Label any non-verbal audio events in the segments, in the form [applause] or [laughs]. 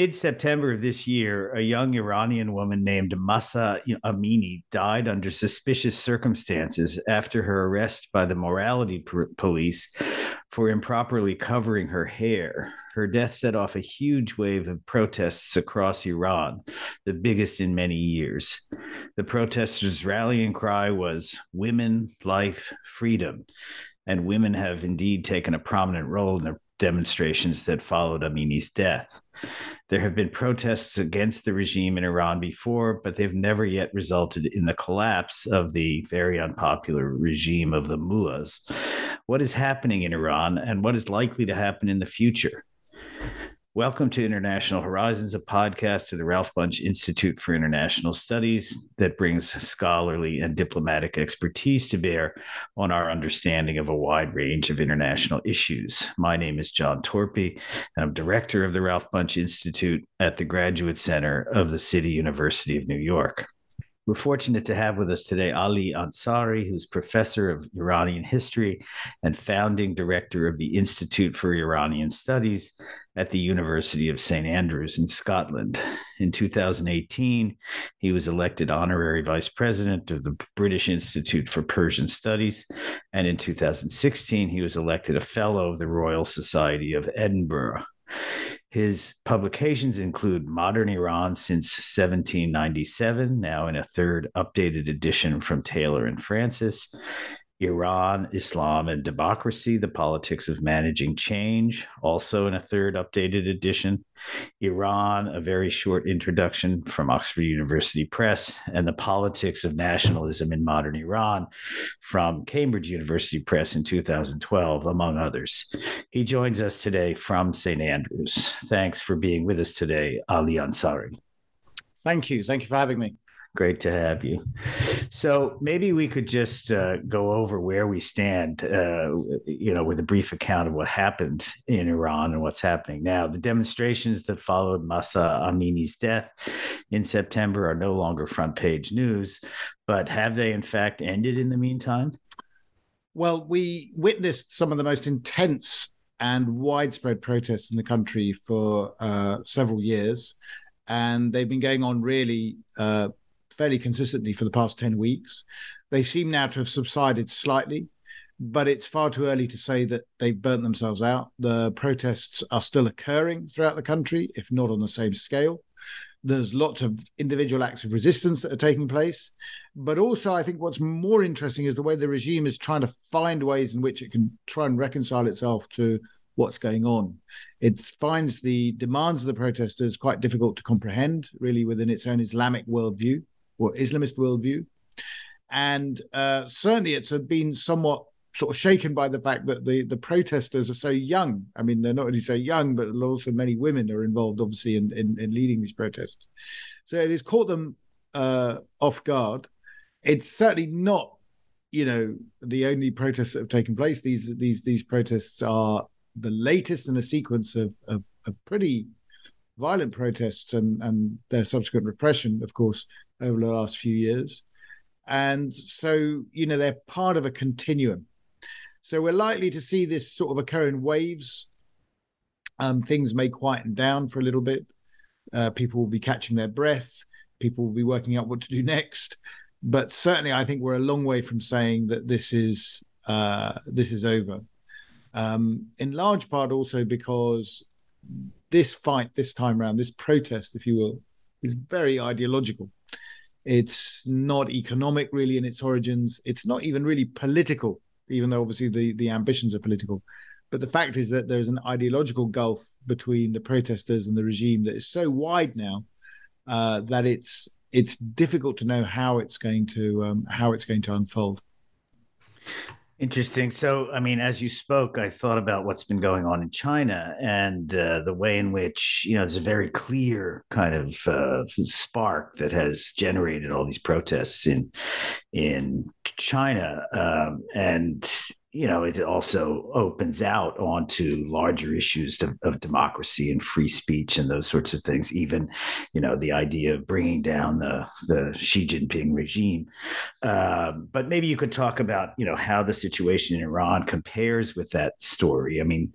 Mid September of this year, a young Iranian woman named Mahsa Amini died under suspicious circumstances after her arrest by the morality police for improperly covering her hair. Her death set off a huge wave of protests across Iran, the biggest in many years. The protesters' rallying cry was Women, Life, Freedom. And women have indeed taken a prominent role in the demonstrations that followed Amini's death. There have been protests against the regime in Iran before, but they've never yet resulted in the collapse of the very unpopular regime of the mullahs. What is happening in Iran and what is likely to happen in the future? Welcome to International Horizons, a podcast of the Ralph Bunche Institute for International Studies that brings scholarly and diplomatic expertise to bear on our understanding of a wide range of international issues. My name is John Torpey, and I'm director of the Ralph Bunche Institute at the Graduate Center of the City University of New York. We're fortunate to have with us today Ali Ansari, who's professor of Iranian history and founding director of the Institute for Iranian Studies at the University of St. Andrews in Scotland. In 2018, he was elected honorary vice president of the British Institute for Persian Studies. And in 2016, he was elected a fellow of the Royal Society of Edinburgh. His publications include Modern Iran since 1797, now in a third updated edition from Taylor and Francis. Iran, Islam, and Democracy, The Politics of Managing Change, also in a third updated edition. Iran, a very short introduction from Oxford University Press, and The Politics of Nationalism in Modern Iran from Cambridge University Press in 2012, among others. He joins us today from St. Andrews. Thanks for being with us today, Ali Ansari. Thank you. Thank you for having me. Great to have you. So maybe we could just uh, go over where we stand, uh, you know, with a brief account of what happened in Iran and what's happening now. The demonstrations that followed Mahsa Amini's death in September are no longer front page news, but have they in fact ended in the meantime? Well, we witnessed some of the most intense and widespread protests in the country for uh, several years and they've been going on really uh, fairly consistently for the past 10 weeks. They seem now to have subsided slightly, but it's far too early to say that they've burnt themselves out. The protests are still occurring throughout the country, if not on the same scale. There's lots of individual acts of resistance that are taking place. But also, I think what's more interesting is the way the regime is trying to find ways in which it can try and reconcile itself to what's going on. It finds the demands of the protesters quite difficult to comprehend, really, within its own Islamic worldview or Islamist worldview. And uh, certainly it's been somewhat sort of shaken by the fact that the, the protesters are so young. I mean, they're not only so young, but also many women are involved, obviously, in, in, in leading these protests. So it has caught them uh, off guard. It's certainly not, you know, the only protests that have taken place. These these these protests are the latest in a sequence of, of, of pretty violent protests and, and their subsequent repression, of course, over the last few years. And so, you know, they're part of a continuum. So we're likely to see this sort of occur in waves. Um, things may quieten down for a little bit. Uh, people will be catching their breath. People will be working out what to do [laughs] next. But certainly, I think we're a long way from saying that this is uh, this is over. Um, in large part, also because this fight this time around, this protest, if you will, is very ideological. It's not economic really in its origins. It's not even really political, even though obviously the, the ambitions are political. But the fact is that there's an ideological gulf between the protesters and the regime that is so wide now uh, that it's it's difficult to know how it's going to um, how it's going to unfold. Interesting. So, I mean, as you spoke, I thought about what's been going on in China and uh, the way in which, you know, there's a very clear kind of uh, spark that has generated all these protests in in China. Um, and you know, it also opens out onto larger issues of, of, democracy and free speech and those sorts of things. Even, you know, the idea of bringing down the the Xi Jinping regime. Um, but maybe you could talk about, you know, how the situation in Iran compares with that story. I mean,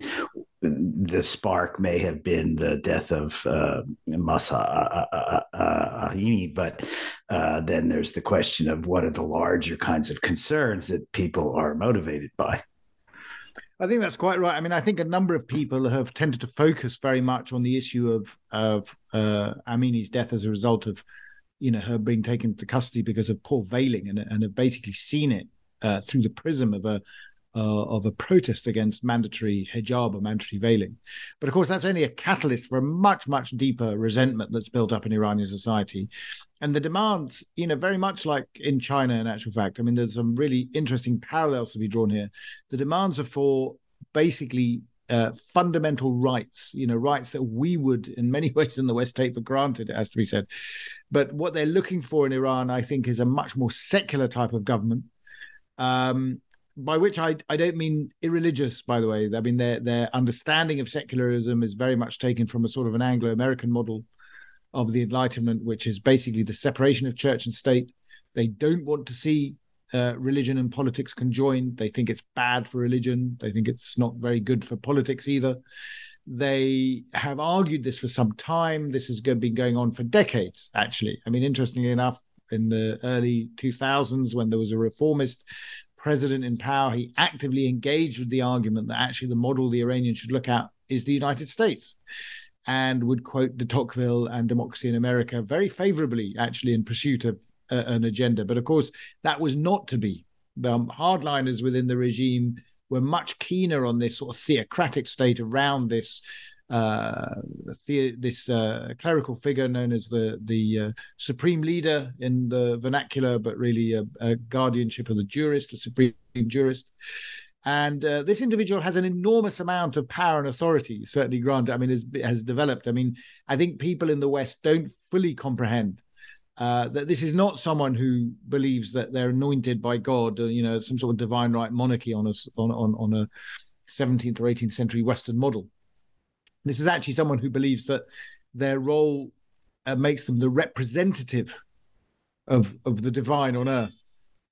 the spark may have been the death of uh, Mahsa Amini, but uh, then there's the question of what are the larger kinds of concerns that people are motivated by. I think that's quite right. I mean, I think a number of people have tended to focus very much on the issue of of uh, Amini's death as a result of, you know, her being taken to custody because of poor veiling, and, and have basically seen it uh, through the prism of a uh, of a protest against mandatory hijab or mandatory veiling. But of course, that's only a catalyst for a much, much deeper resentment that's built up in Iranian society. And the demands, you know, very much like in China, in actual fact, I mean, there's some really interesting parallels to be drawn here. The demands are for basically uh, fundamental rights, you know, rights that we would, in many [laughs] ways, in the West take for granted, as to be said. But what they're looking for in Iran, I think, is a much more secular type of government. Um, by which I, I don't mean irreligious, by the way. I mean their their understanding of secularism is very much taken from a sort of an Anglo-American model of the Enlightenment, which is basically the separation of church and state. They don't want to see uh, religion and politics conjoined. They think it's bad for religion. They think it's not very good for politics either. They have argued this for some time. This has been going on for decades, actually. I mean, interestingly enough, in the early 2000s, when there was a reformist president in power, he actively engaged with the argument that actually the model the Iranians should look at is the United States and would quote de Tocqueville and democracy in America very favorably, actually, in pursuit of uh, an agenda. But of course, that was not to be. The hardliners within the regime were much keener on this sort of theocratic state around this uh, the, this uh, clerical figure known as the the uh, supreme leader in the vernacular, but really a, a, guardianship of the jurist, the supreme jurist. And uh, this individual has an enormous amount of power and authority, certainly granted. I mean, has, has developed. I mean, I think people in the West don't fully comprehend uh, that this is not someone who believes that they're anointed by God, or, you know, some sort of divine right monarchy on a on on, on a 17th or 18th century Western model. This is actually someone who believes that their role uh, makes them the representative of of the divine on earth,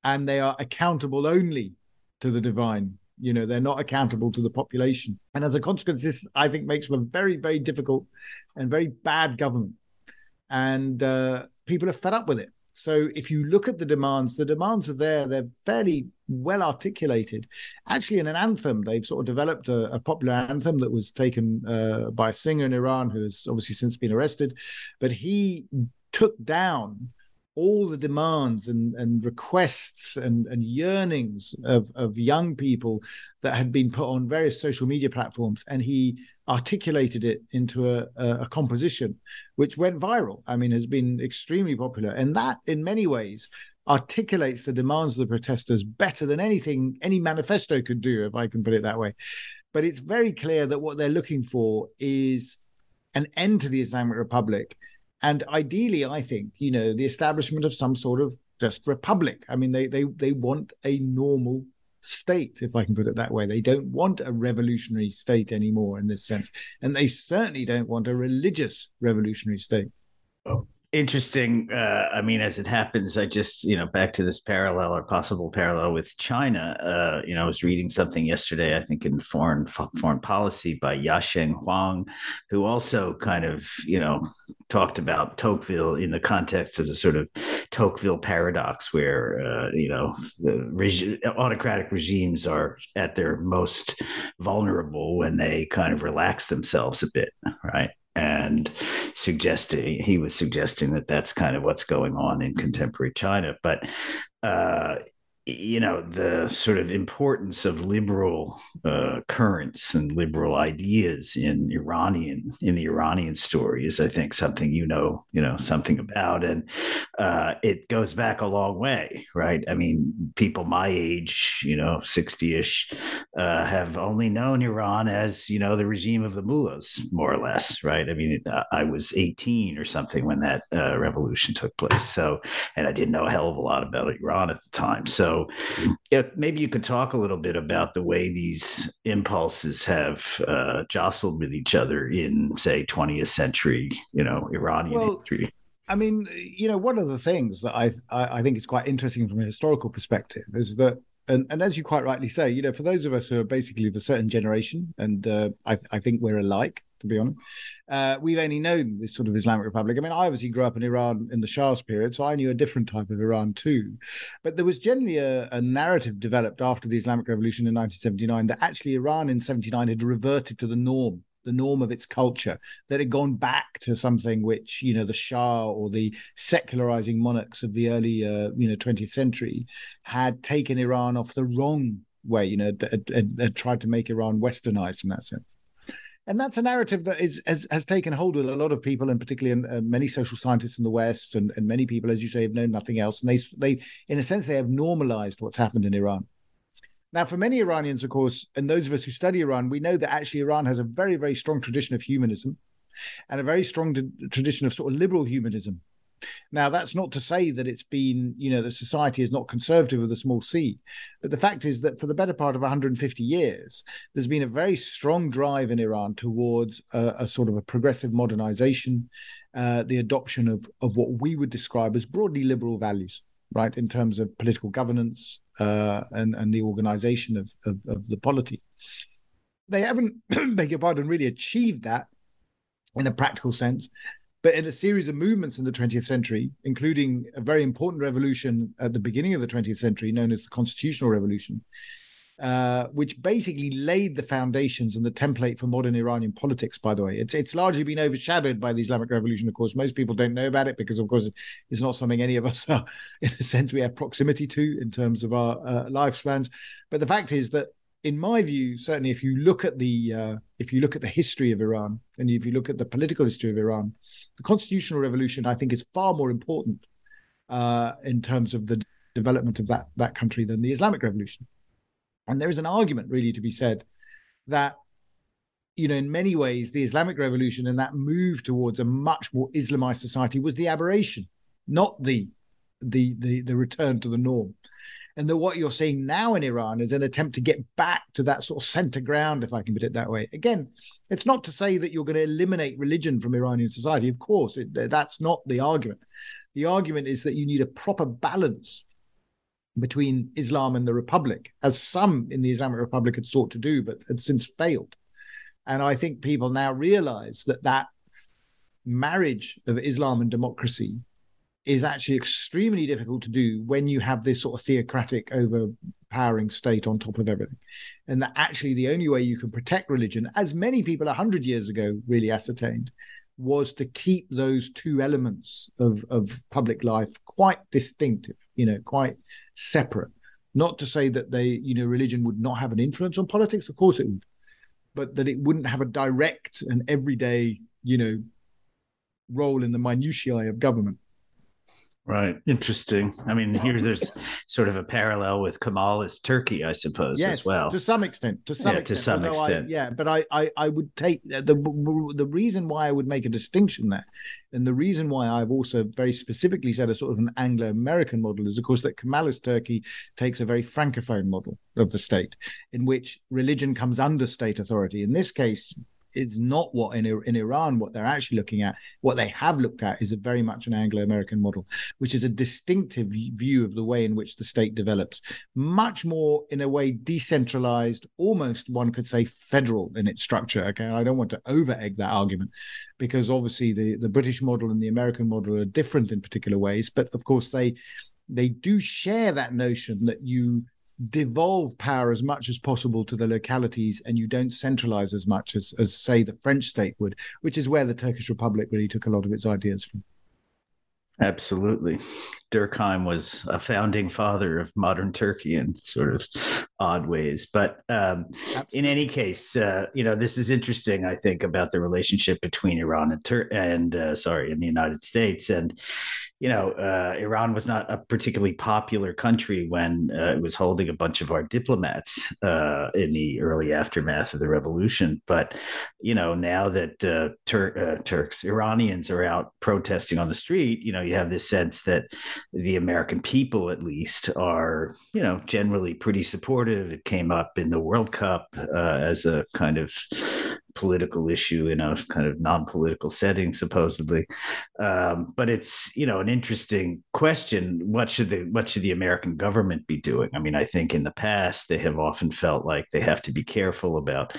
and they are accountable only to the divine. You know, they're not accountable to the population, and as a consequence, this I think makes for a very very difficult and very bad government, and uh, people are fed up with it. So if you look at the demands, the demands are there. They're fairly well articulated. Actually, in an anthem, they've sort of developed a, a popular anthem that was taken uh, by a singer in Iran who has obviously since been arrested, but he took down all the demands and, and requests and, and yearnings of, of young people that had been put on various social media platforms. And he articulated it into a, a, composition which went viral. I mean, has been extremely popular. And that, in many ways, articulates the demands of the protesters better than anything any manifesto could do, if I can put it that way. But it's very clear that what they're looking for is an end to the Islamic Republic and ideally, I think you know the establishment of some sort of just republic. I mean, they they they want a normal state, if I can put it that way. They don't want a revolutionary state anymore in this sense, and they certainly don't want a religious revolutionary state. Oh interesting. Uh, I mean, as it happens, I just, you know, back to this parallel or possible parallel with China. Uh, you know, I was reading something yesterday, I think in foreign foreign policy by Yasheng Huang, who also kind of, you know, talked about Tocqueville in the context of the sort of Tocqueville paradox, where, uh, you know, the autocratic regimes are at their most vulnerable when they kind of relax themselves a bit, right? And suggesting he was suggesting that that's kind of what's going on in contemporary China. But uh, you know the sort of importance of liberal uh, currents and liberal ideas in Iranian in the Iranian story is, I think, something you know you know something about, and uh, it goes back a long way, right? I mean, people my age, you know, sixty-ish, uh, have only known Iran as you know the regime of the mullahs, more or less, right? I mean, I was eighteen or something when that uh, revolution took place, so and I didn't know a hell of a lot about Iran at the time, so So, yeah, maybe you could talk a little bit about the way these impulses have uh, jostled with each other in, say, 20th century, you know, Iranian well, history. I mean, you know, one of the things that I, I think is quite interesting from a historical perspective is that and, and as you quite rightly say, you know, for those of us who are basically of a certain generation, and uh, I, I think we're alike, to be honest, uh, we've only known this sort of Islamic Republic. I mean, I obviously grew up in Iran in the Shah's period, so I knew a different type of Iran too. But there was generally a, a narrative developed after the Islamic Revolution in 1979 that actually Iran in 79 had reverted to the norm the norm of its culture, that it had gone back to something which, you know, the Shah or the secularizing monarchs of the early, uh, you know, 20th century had taken Iran off the wrong way, you know, had, had, had tried to make Iran westernized in that sense. And that's a narrative that is has, has taken hold with a lot of people, and particularly in, uh, many social scientists in the West, and, and many people, as you say, have known nothing else. And they, they, in a sense, they have normalized what's happened in Iran. Now, for many Iranians, of course, and those of us who study Iran, we know that actually Iran has a very, very strong tradition of humanism and a very strong tradition of sort of liberal humanism. Now, that's not to say that it's been, you know, the society is not conservative with a small c, but the fact is that for the better part of 150 years, there's been a very strong drive in Iran towards a, a sort of a progressive modernization, uh, the adoption of, of what we would describe as broadly liberal values right, in terms of political governance uh, and and the organisation of, of, of the polity. They haven't, [clears throat] beg your pardon, really achieved that in a practical sense. But in a series of movements in the 20th century, including a very important revolution at the beginning of the 20th century, known as the Constitutional Revolution, uh, which basically laid the foundations and the template for modern Iranian politics. By the way, it's it's largely been overshadowed by the Islamic Revolution. Of course, most people don't know about it because, of course, it's not something any of us [laughs] are, in a sense, we have proximity to in terms of our uh, lifespans. But the fact is that, in my view, certainly, if you look at the uh, if you look at the history of Iran and if you look at the political history of Iran, the constitutional revolution, I think, is far more important uh, in terms of the development of that that country than the Islamic Revolution. And there is an argument really to be said that, you know, in many ways, the Islamic Revolution and that move towards a much more Islamized society was the aberration, not the the the, the return to the norm. And that what you're seeing now in Iran is an attempt to get back to that sort of center ground, if I can put it that way. Again, it's not to say that you're going to eliminate religion from Iranian society. Of course, it, that's not the argument. The argument is that you need a proper balance between Islam and the Republic, as some in the Islamic Republic had sought to do, but had since failed. And I think people now realize that that marriage of Islam and democracy is actually extremely difficult to do when you have this sort of theocratic overpowering state on top of everything. And that actually the only way you can protect religion, as many people 100 years ago really ascertained, was to keep those two elements of, of public life quite distinctive, you know, quite separate. Not to say that they, you know, religion would not have an influence on politics, of course it would, but that it wouldn't have a direct and everyday, you know, role in the minutiae of government. Right. Interesting. I mean, here there's sort of a parallel with Kemalist Turkey, I suppose, yes, as well. To some extent. To some yeah, extent. To some extent. I, yeah, but I, I, I would take uh, the the reason why I would make a distinction there, and the reason why I've also very specifically said a sort of an Anglo-American model is, of course, that Kemalist Turkey takes a very francophone model of the state, in which religion comes under state authority. In this case, is not what in in Iran what they're actually looking at. What they have looked at is a very much an Anglo-American model, which is a distinctive view of the way in which the state develops, much more in a way decentralized, almost one could say federal in its structure. Okay, I don't want to over egg that argument because obviously the the British model and the American model are different in particular ways, but of course they they do share that notion that you devolve power as much as possible to the localities and you don't centralize as much as, as say the french state would which is where the turkish republic really took a lot of its ideas from. Absolutely. Durkheim was a founding father of modern turkey in sort of odd ways. But um, in any case uh, you know this is interesting i think about the relationship between iran and Tur- and uh, sorry in the united states. And you know, uh, Iran was not a particularly popular country when uh, it was holding a bunch of our diplomats uh, in the early aftermath of the revolution. But, you know, now that uh, Tur- uh, Turks, Iranians are out protesting on the street, you know, you have this sense that the American people, at least, are, you know, generally pretty supportive. It came up in the World Cup uh, as a kind of political issue in a kind of non-political setting supposedly. Um, but it's you know an interesting question. What should the what should the american government be doing? I mean i think in the past they have often felt like they have to be careful about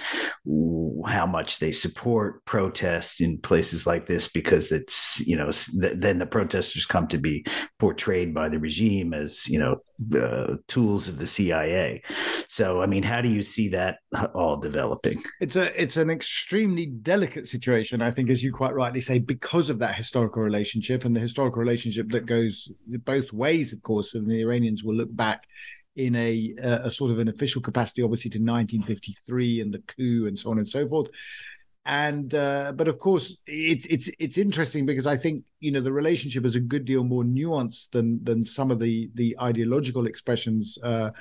how much they support protest in places like this because it's you know then the protesters come to be portrayed by the regime as you know uh, tools of the cia so i mean how do you see that all developing? It's a it's an extremely delicate situation, I think, as you quite rightly say, because of that historical relationship and the historical relationship that goes both ways, of course. And the Iranians will look back in a, a sort of an official capacity, obviously, to 1953 and the coup and so on and so forth. And uh, but of course, it's it's it's interesting because I think you know the relationship is a good deal more nuanced than than some of the the ideological expressions. Uh,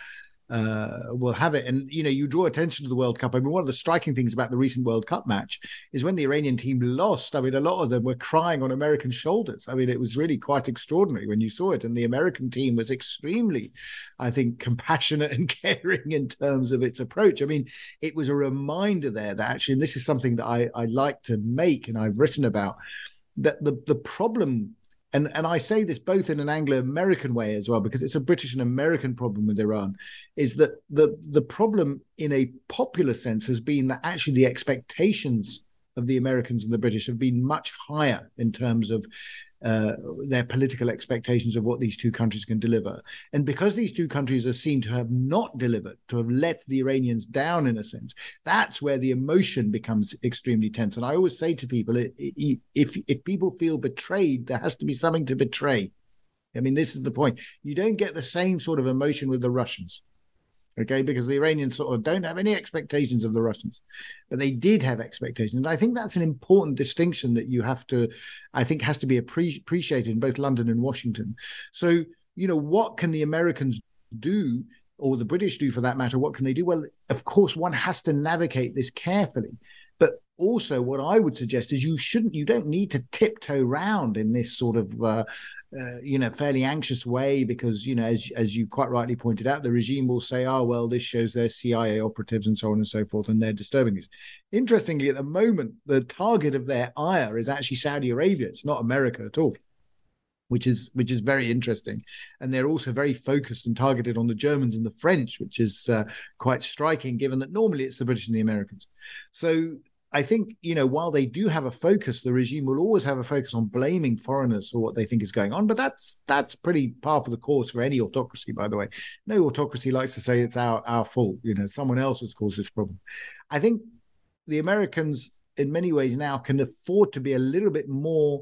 uh, will have it. And you know, you draw attention to the World Cup. I mean, one of the striking things about the recent World Cup match is when the Iranian team lost. I mean, a lot of them were crying on American shoulders. I mean, it was really quite extraordinary when you saw it. And the American team was extremely, I think, compassionate [laughs] and caring in terms of its approach. I mean, it was a reminder there that actually, and this is something that I, I like to make and I've written about, that the the problem and and I say this both in an Anglo-American way as well because it's a British and American problem with Iran, is that the the problem in a popular sense has been that actually the expectations of the Americans and the British have been much higher in terms of uh, their political expectations of what these two countries can deliver. And because these two countries are seen to have not delivered, to have let the Iranians down in a sense, that's where the emotion becomes extremely tense. And I always say to people, if if people feel betrayed, there has to be something to betray. I mean, this is the point. You don't get the same sort of emotion with the Russians okay because the iranians sort of don't have any expectations of the russians but they did have expectations. And i think that's an important distinction that you have to i think has to be appre- appreciated in both london and washington. So you know what can the americans do or the british do for that matter what can they do? Well of course one has to navigate this carefully also what i would suggest is you shouldn't you don't need to tiptoe round in this sort of uh, uh, you know, fairly anxious way because, you know, as as you quite rightly pointed out, the regime will say, "Oh, well, this shows their CIA operatives and so on and so forth, and they're disturbing this." Interestingly, at the moment, the target of their ire is actually Saudi Arabia. It's not America at all, which is which is very interesting, and they're also very focused and targeted on the Germans and the French, which is uh, quite striking, given that normally it's the British and the Americans. So I think, you know, while they do have a focus, the regime will always have a focus on blaming foreigners for what they think is going on. But that's that's pretty par for the course for any autocracy, by the way. No autocracy likes to say it's our our fault, you know, someone else has caused this problem. I think the Americans, in many ways, now can afford to be a little bit more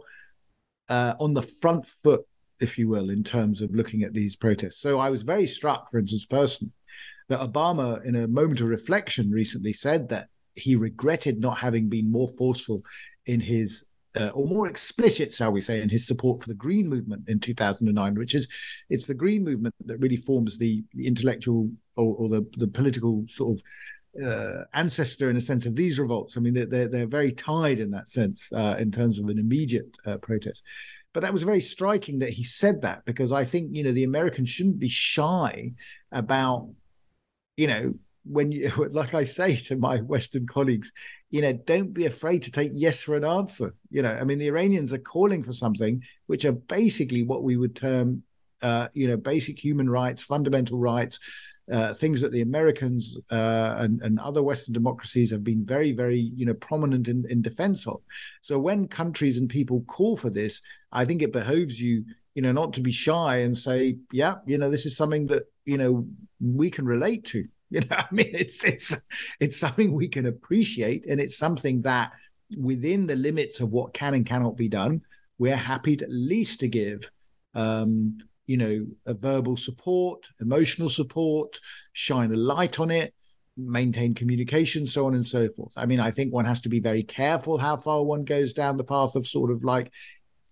uh, on the front foot, if you will, in terms of looking at these protests. So I was very struck, for instance, personally, that Obama, in a moment of reflection recently, said that he regretted not having been more forceful in his uh, or more explicit, shall we say, in his support for the Green Movement in 2009, which is it's the Green Movement that really forms the, the intellectual or, or, the the political sort of uh, ancestor in a sense of these revolts. I mean, they're they're, they're very tied in that sense uh, in terms of an immediate uh, protest. But that was very striking that he said that because I think you know the Americans shouldn't be shy about you know when you [laughs] like i say to my western colleagues you know don't be afraid to take yes for an answer you know i mean the iranians are calling for something which are basically what we would term uh, you know basic human rights fundamental rights uh, things that the Americans uh, and, and, other Western democracies have been very, very, you know, prominent in, in defense of. So when countries and people call for this, I think it behoves you, you know, not to be shy and say, yeah, you know, this is something that you know we can relate to. [laughs] You know, I mean, it's it's it's something we can appreciate, and it's something that within the limits of what can and cannot be done, we're happy to, at least to give. Um, you know, a verbal support, emotional support, shine a light on it, maintain communication, so on and so forth. I mean, I think one has to be very careful how far one goes down the path of sort of like,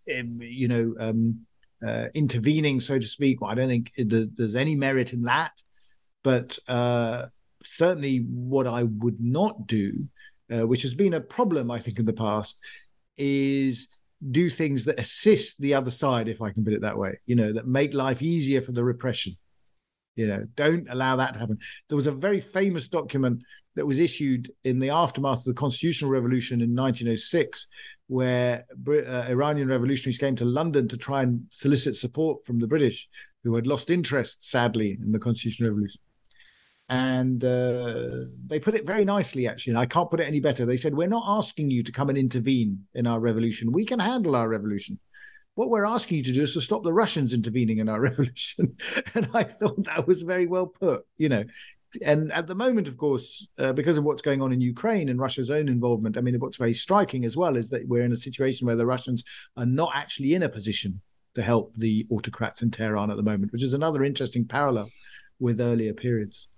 you know, um, uh, intervening, so to speak. Well, I don't think it, there's any merit in that, but uh, certainly what I would not do, uh, which has been a problem, I think, in the past, is do things that assist the other side, if I can put it that way, you know, that make life easier for the repression. You know, don't allow that to happen. There was a very famous document that was issued in the aftermath of the constitutional revolution in 1906, where uh, Iranian revolutionaries came to London to try and solicit support from the British, who had lost interest, sadly, in the constitutional revolution. And uh, they put it very nicely, actually. I can't put it any better. They said, We're not asking you to come and intervene in our revolution. We can handle our revolution. What we're asking you to do is to stop the Russians intervening in our [laughs] revolution. and I thought that was very well put. You know, and at the moment, of course, uh, because of what's going on in Ukraine and Russia's own involvement, I mean, what's very striking as well is that we're in a situation where the Russians are not actually in a position to help the autocrats in Tehran at the moment, which is another interesting parallel with earlier periods.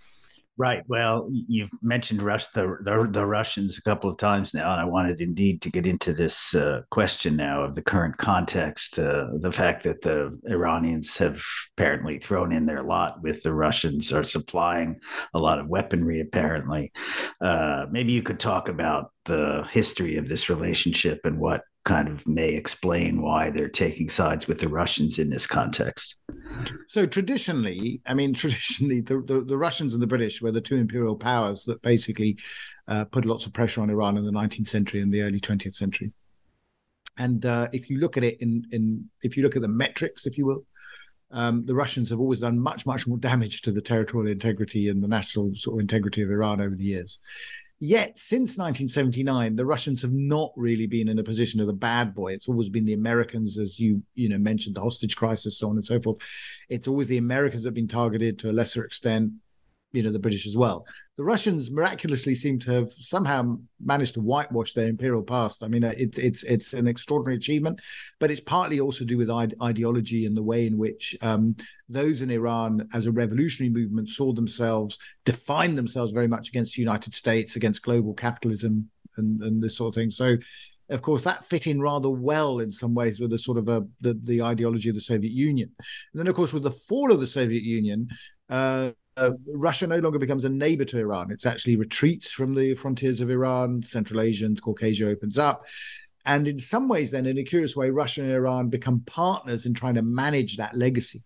Right. Well, you've mentioned Rush, the, the, the Russians a couple of times now, and I wanted indeed to get into this uh, question now of the current context, uh, the fact that the Iranians have apparently thrown in their lot with the Russians, are supplying a lot of weaponry. Apparently, uh, maybe you could talk about the history of this relationship and what kind of may explain why they're taking sides with the Russians in this context. So traditionally, I mean, [laughs] traditionally, the, the, the Russians and the British were the two imperial powers that basically uh, put lots of pressure on Iran in the 19th century and the early 20th century. And uh, if you look at it in, in, if you look at the metrics, if you will, um, the Russians have always done much, much more damage to the territorial integrity and the national sort of integrity of Iran over the years. Yet, since 1979, the Russians have not really been in a position of the bad boy. It's always been the Americans, as you you know mentioned, the hostage crisis, so on and so forth. It's always the Americans that have been targeted to a lesser extent you know the British as well. The Russians miraculously seem to have somehow managed to whitewash their imperial past. I mean, uh, it's it's an extraordinary achievement, but it's partly also to do with ide- ideology and the way in which um, those in Iran, as a revolutionary movement, saw themselves define themselves very much against the United States, against global capitalism, and and this sort of thing. So of course, that fit in rather well in some ways with the sort of a, the, the ideology of the Soviet Union. And then, of course, with the fall of the Soviet Union, uh, uh, Russia no longer becomes a neighbor to Iran. It's actually retreats from the frontiers of Iran. Central Asia and Caucasia opens up. And in some ways, then, in a curious way, Russia and Iran become partners in trying to manage that legacy.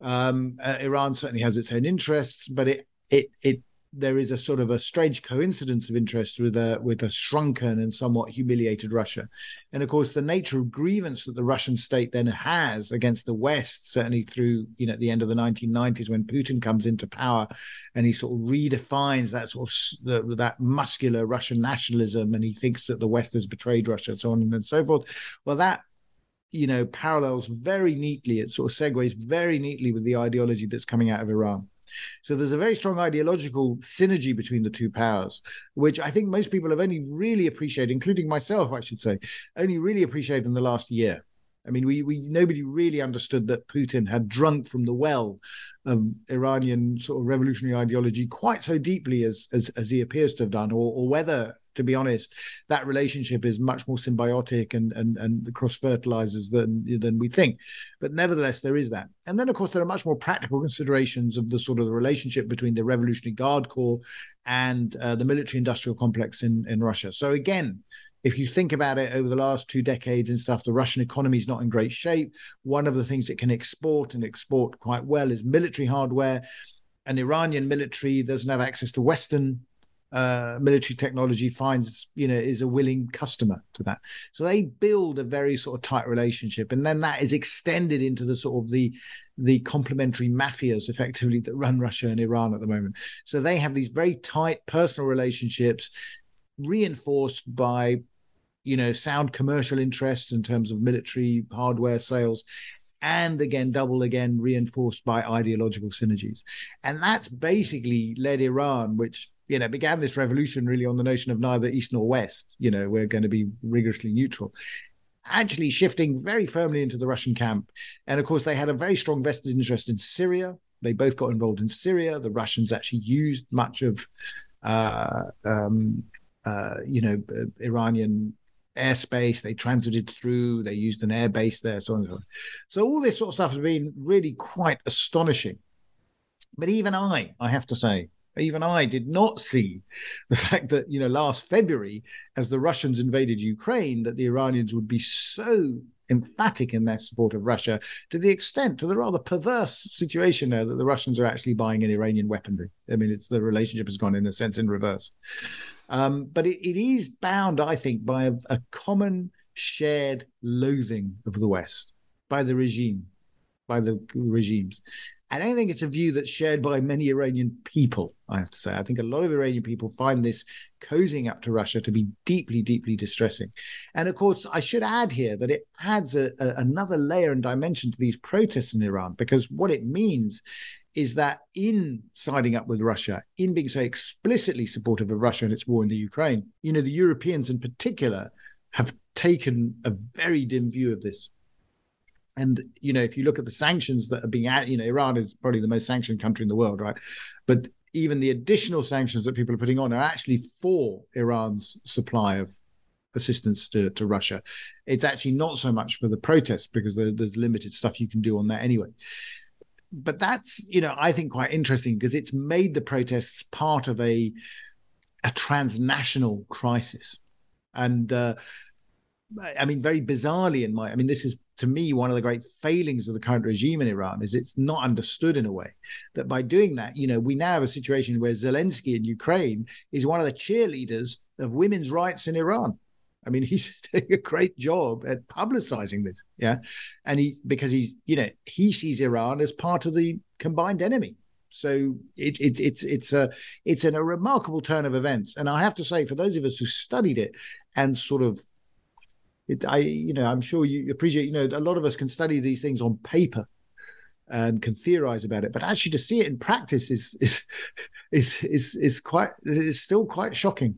Um, uh, Iran certainly has its own interests, but it it it there is a sort of a strange coincidence of interest with a with a shrunken and somewhat humiliated Russia, and of course the nature of grievance that the Russian state then has against the West, certainly through you know the end of the 1990s when Putin comes into power, and he sort of redefines that sort of that muscular Russian nationalism, and he thinks that the West has betrayed Russia, and so on and so forth. Well, that you know parallels very neatly. It sort of segues very neatly with the ideology that's coming out of Iran. So there's a very strong ideological synergy between the two powers, which I think most people have only really appreciated, including myself, I should say, only really appreciated in the last year. I mean, we we nobody really understood that Putin had drunk from the well of Iranian sort of revolutionary ideology quite so deeply as as, as he appears to have done, or, or whether to be honest, that relationship is much more symbiotic and and and cross fertilizes than than we think. But nevertheless, there is that. And then, of course, there are much more practical considerations of the sort of the relationship between the Revolutionary Guard Corps and uh, the military-industrial complex in in Russia. So again. If you think about it over the last two decades and stuff, the Russian economy is not in great shape. One of the things it can export and export quite well is military hardware. An Iranian military doesn't have access to Western uh, military technology finds you know is a willing customer to that. So they build a very sort of tight relationship and then that is extended into the sort of the the complementary mafias effectively that run russia and iran at the moment. So they have these very tight personal relationships reinforced by you know sound commercial interests in terms of military hardware sales and again double again reinforced by ideological synergies. And that's basically led iran which you know, began this revolution really on the notion of neither east nor west. You know, we're going to be rigorously neutral. Actually, shifting very firmly into the Russian camp, and of course, they had a very strong vested interest in Syria. They both got involved in Syria. The Russians actually used much of, uh, um, uh, you know, Iranian airspace. They transited through. They used an air base there, so on and so on. So all this sort of stuff has been really quite astonishing. But even I, I have to say, even I did not see [laughs] the fact that you know last February, as the Russians invaded Ukraine, that the Iranians would be so emphatic in their support of Russia to the extent to the rather perverse situation there that the Russians are actually buying an Iranian weaponry. I mean, the relationship has gone in a sense in reverse. Um, but it, it is bound, I think, by a, a common shared loathing of the West, by the regime, by the regimes. I don't think it's a view that's shared by many Iranian people, I have to say. I think a lot of Iranian people find this cozying up to Russia to be deeply, deeply distressing. And of course, I should add here that it adds a, a, another layer and dimension to these protests in Iran, because what it means is that in siding up with Russia, in being so explicitly supportive of Russia and its war in the Ukraine, you know, the Europeans in particular have taken a very dim view of this. And you know, if you look at the sanctions that are being at, you know, Iran is probably the most sanctioned country in the world, right? But even the additional sanctions that people are putting on are actually for Iran's supply of assistance to, to Russia. It's actually not so much for the protests because there, there's limited stuff you can do on that anyway but that's you know I think quite interesting because it's made the protests part of a a transnational crisis, and uh, I mean very bizarrely in my I mean this is to me one of the great failings of the current regime in Iran is it's not understood in a way that by doing that you know we now have a situation where Zelensky in Ukraine is one of the cheerleaders of women's rights in Iran I mean, [laughs] he's doing a great job at publicizing this. Yeah. And he, because he's, you know, he sees Iran as part of the combined enemy. So it, it, it's it's a it's an, a remarkable turn of events, and I have to say, for those of us who studied it and sort of, it, I you know, I'm sure you appreciate, you know, a lot of us can study these things on paper, and can theorize about it, but actually to see it in practice is is [laughs] is is is quite is still quite shocking.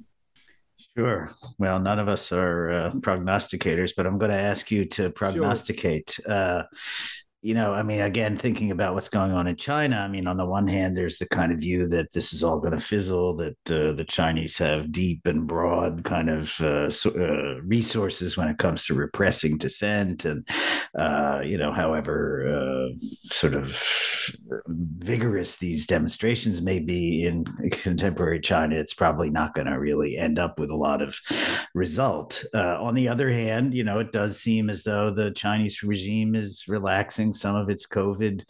Sure. Well, none of us are uh, prognosticators, but I'm going to ask you to prognosticate. Sure. Uh, you know, I mean, again, thinking about what's going on in China, I mean, on the one hand, there's the kind of view that this is all going to fizzle, that uh, the Chinese have deep and broad kind of uh, so, uh, resources when it comes to repressing dissent. And, uh, you know, however uh, sort of vigorous these demonstrations may be in contemporary China, it's probably not going to really end up with a lot of result. Uh, on the other hand, you know, it does seem as though the Chinese regime is relaxing some of its COVID,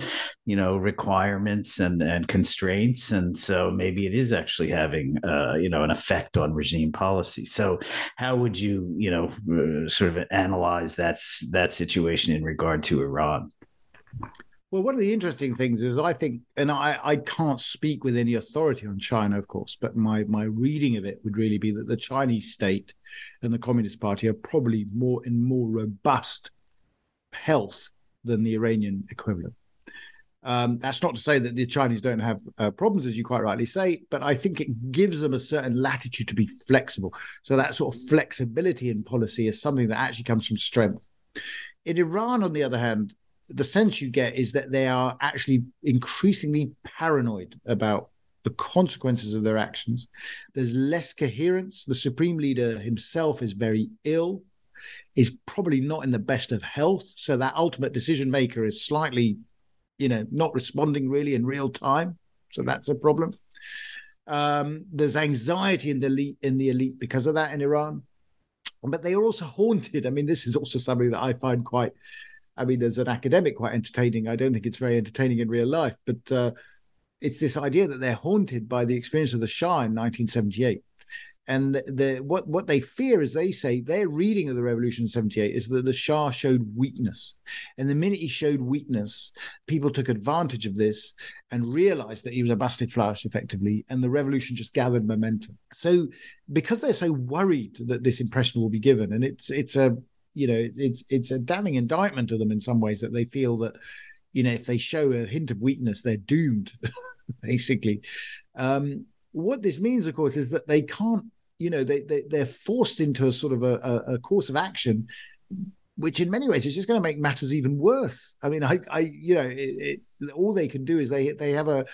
you know, requirements and and constraints, and so maybe it is actually having, uh, you know, an effect on regime policy. So, how would you, you know, uh, sort of analyze that that situation in regard to Iran? Well, one of the interesting things is I think, and I, I can't speak with any authority on China, of course, but my my reading of it would really be that the Chinese state and the Communist Party are probably more in more robust health than the Iranian equivalent. Um, that's not to say that the Chinese don't have uh, problems, as you quite rightly say, but I think it gives them a certain latitude to be flexible. So that sort of flexibility in policy is something that actually comes from strength. In Iran, on the other hand, the sense you get is that they are actually increasingly paranoid about the consequences of their actions. There's less coherence. The supreme leader himself is very ill is probably not in the best of health. So that ultimate decision maker is slightly, you know, not responding really in real time. So that's a problem. Um, there's anxiety in the elite in the elite because of that in Iran, but they are also haunted. I mean, this is also something that I find quite. I mean, as an academic, quite entertaining. I don't think it's very entertaining in real life, but uh, it's this idea that they're haunted by the experience of the Shah in 1978 and the, the, what what they fear is they say their reading of the revolution in 78 is that the shah showed weakness. And the minute he showed weakness people took advantage of this and realized that he was a flash effectively and the revolution just gathered momentum. So because they're so worried that this impression will be given and it's it's a you know it's it's a damning indictment of them in some ways that they feel that you know if they show a hint of weakness they're doomed [laughs] basically. Um what this means, of course, is that they can't you know they, they they're forced into a sort of a, a course of action which in many ways is just going to make matters even worse i mean i i you know it, it, all they can do is they they have a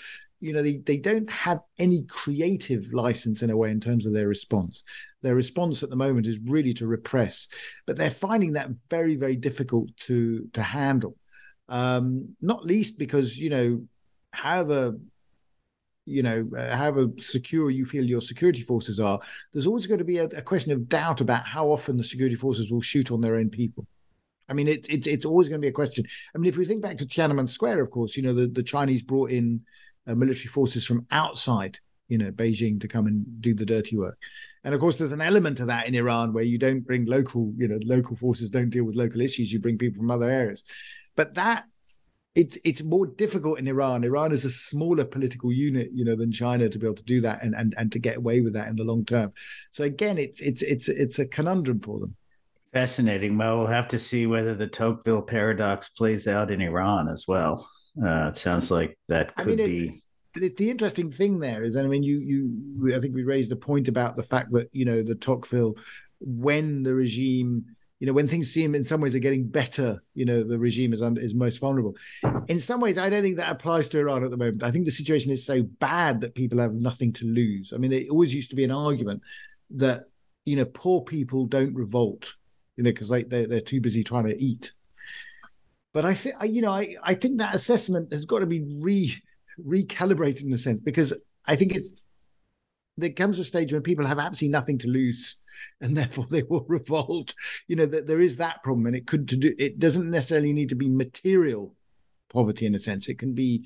you know, they, they don't have any creative license in a way in terms of their response. Their response at the moment is really to repress, but they're finding that very, very difficult to to handle. Um, not least because you know, however you know, uh, however secure you feel your security forces are, there's always going to be a, a, question of doubt about how often the security forces will shoot on their own people. I mean, it, it, it's always going to be a question. I mean, if we think back to Tiananmen Square, of course, you know, the, the Chinese brought in uh, military forces from outside, you know, Beijing to come and do the dirty work. And of course, there's an element of that in Iran where you don't bring local, you know, local forces don't deal with local issues. You bring people from other areas. But that it's it's more difficult in Iran. Iran is a smaller political unit, you know, than China to be able to do that and and and to get away with that in the long term. So again, it's it's it's it's a conundrum for them. Fascinating. Well, we'll have to see whether the Tocqueville paradox plays out in Iran as well. Uh, it sounds like that could I mean, be. The, the interesting thing there is, I mean, you you I think we raised a point about the fact that you know the Tocqueville, when the regime you know, when things seem in some ways are getting better, you know, the regime is is most vulnerable. In some ways, I don't think that applies to Iran at the moment. I think the situation is so bad that people have nothing to lose. I mean, it always used to be an argument that you know poor people don't revolt, you know, because they they're, they're too busy trying to eat. But I think you know, I I think that assessment has got to be re recalibrated in a sense because I think it's there comes a stage when people have absolutely nothing to lose and [laughs] therefore they will revolt. You know that there is that problem, and it could to do. It doesn't necessarily need to be material poverty in a sense. It can be,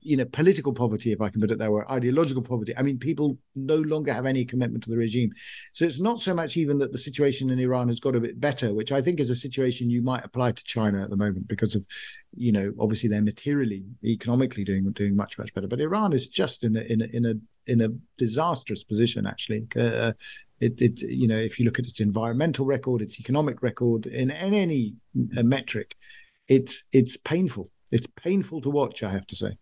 you know, political poverty, if I can put it that way, ideological poverty. I mean, people no longer have any commitment to the regime. So it's not so much even that the situation in Iran has got a bit better, which I think is a situation you might apply to China at the moment because of, you know, obviously they're materially, economically doing doing much much better. But Iran is just in a in a in a in a disastrous position actually. Uh, it, it, you know, if you look at its environmental record, its economic record, in, in any uh, metric, it's it's painful. It's painful to watch. I have to say.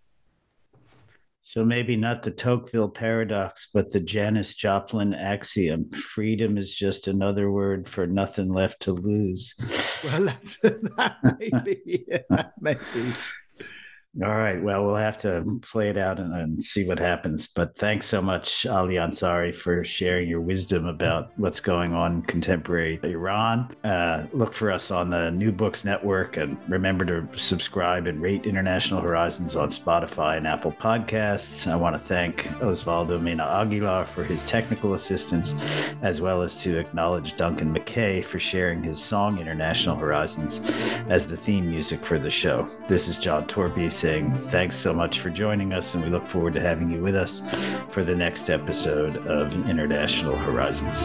So maybe not the Tocqueville paradox, but the Janis Joplin axiom: freedom is just another word for nothing left to lose. Well, [laughs] that, that may be. [laughs] That may be. All right. Well, we'll have to play it out and, and, see what happens. But thanks so much, Ali Ansari, for sharing your wisdom about what's going on in contemporary Iran. Uh, look for us on the New Books Network and remember to subscribe and rate International Horizons on Spotify and Apple Podcasts. I want to thank Osvaldo Mena Aguilar for his technical assistance, as well as to acknowledge Duncan McKay for sharing his song International Horizons as the theme music for the show. This is John Torpey thanks so much for joining us, and we look forward to having you with us for the next episode of International Horizons.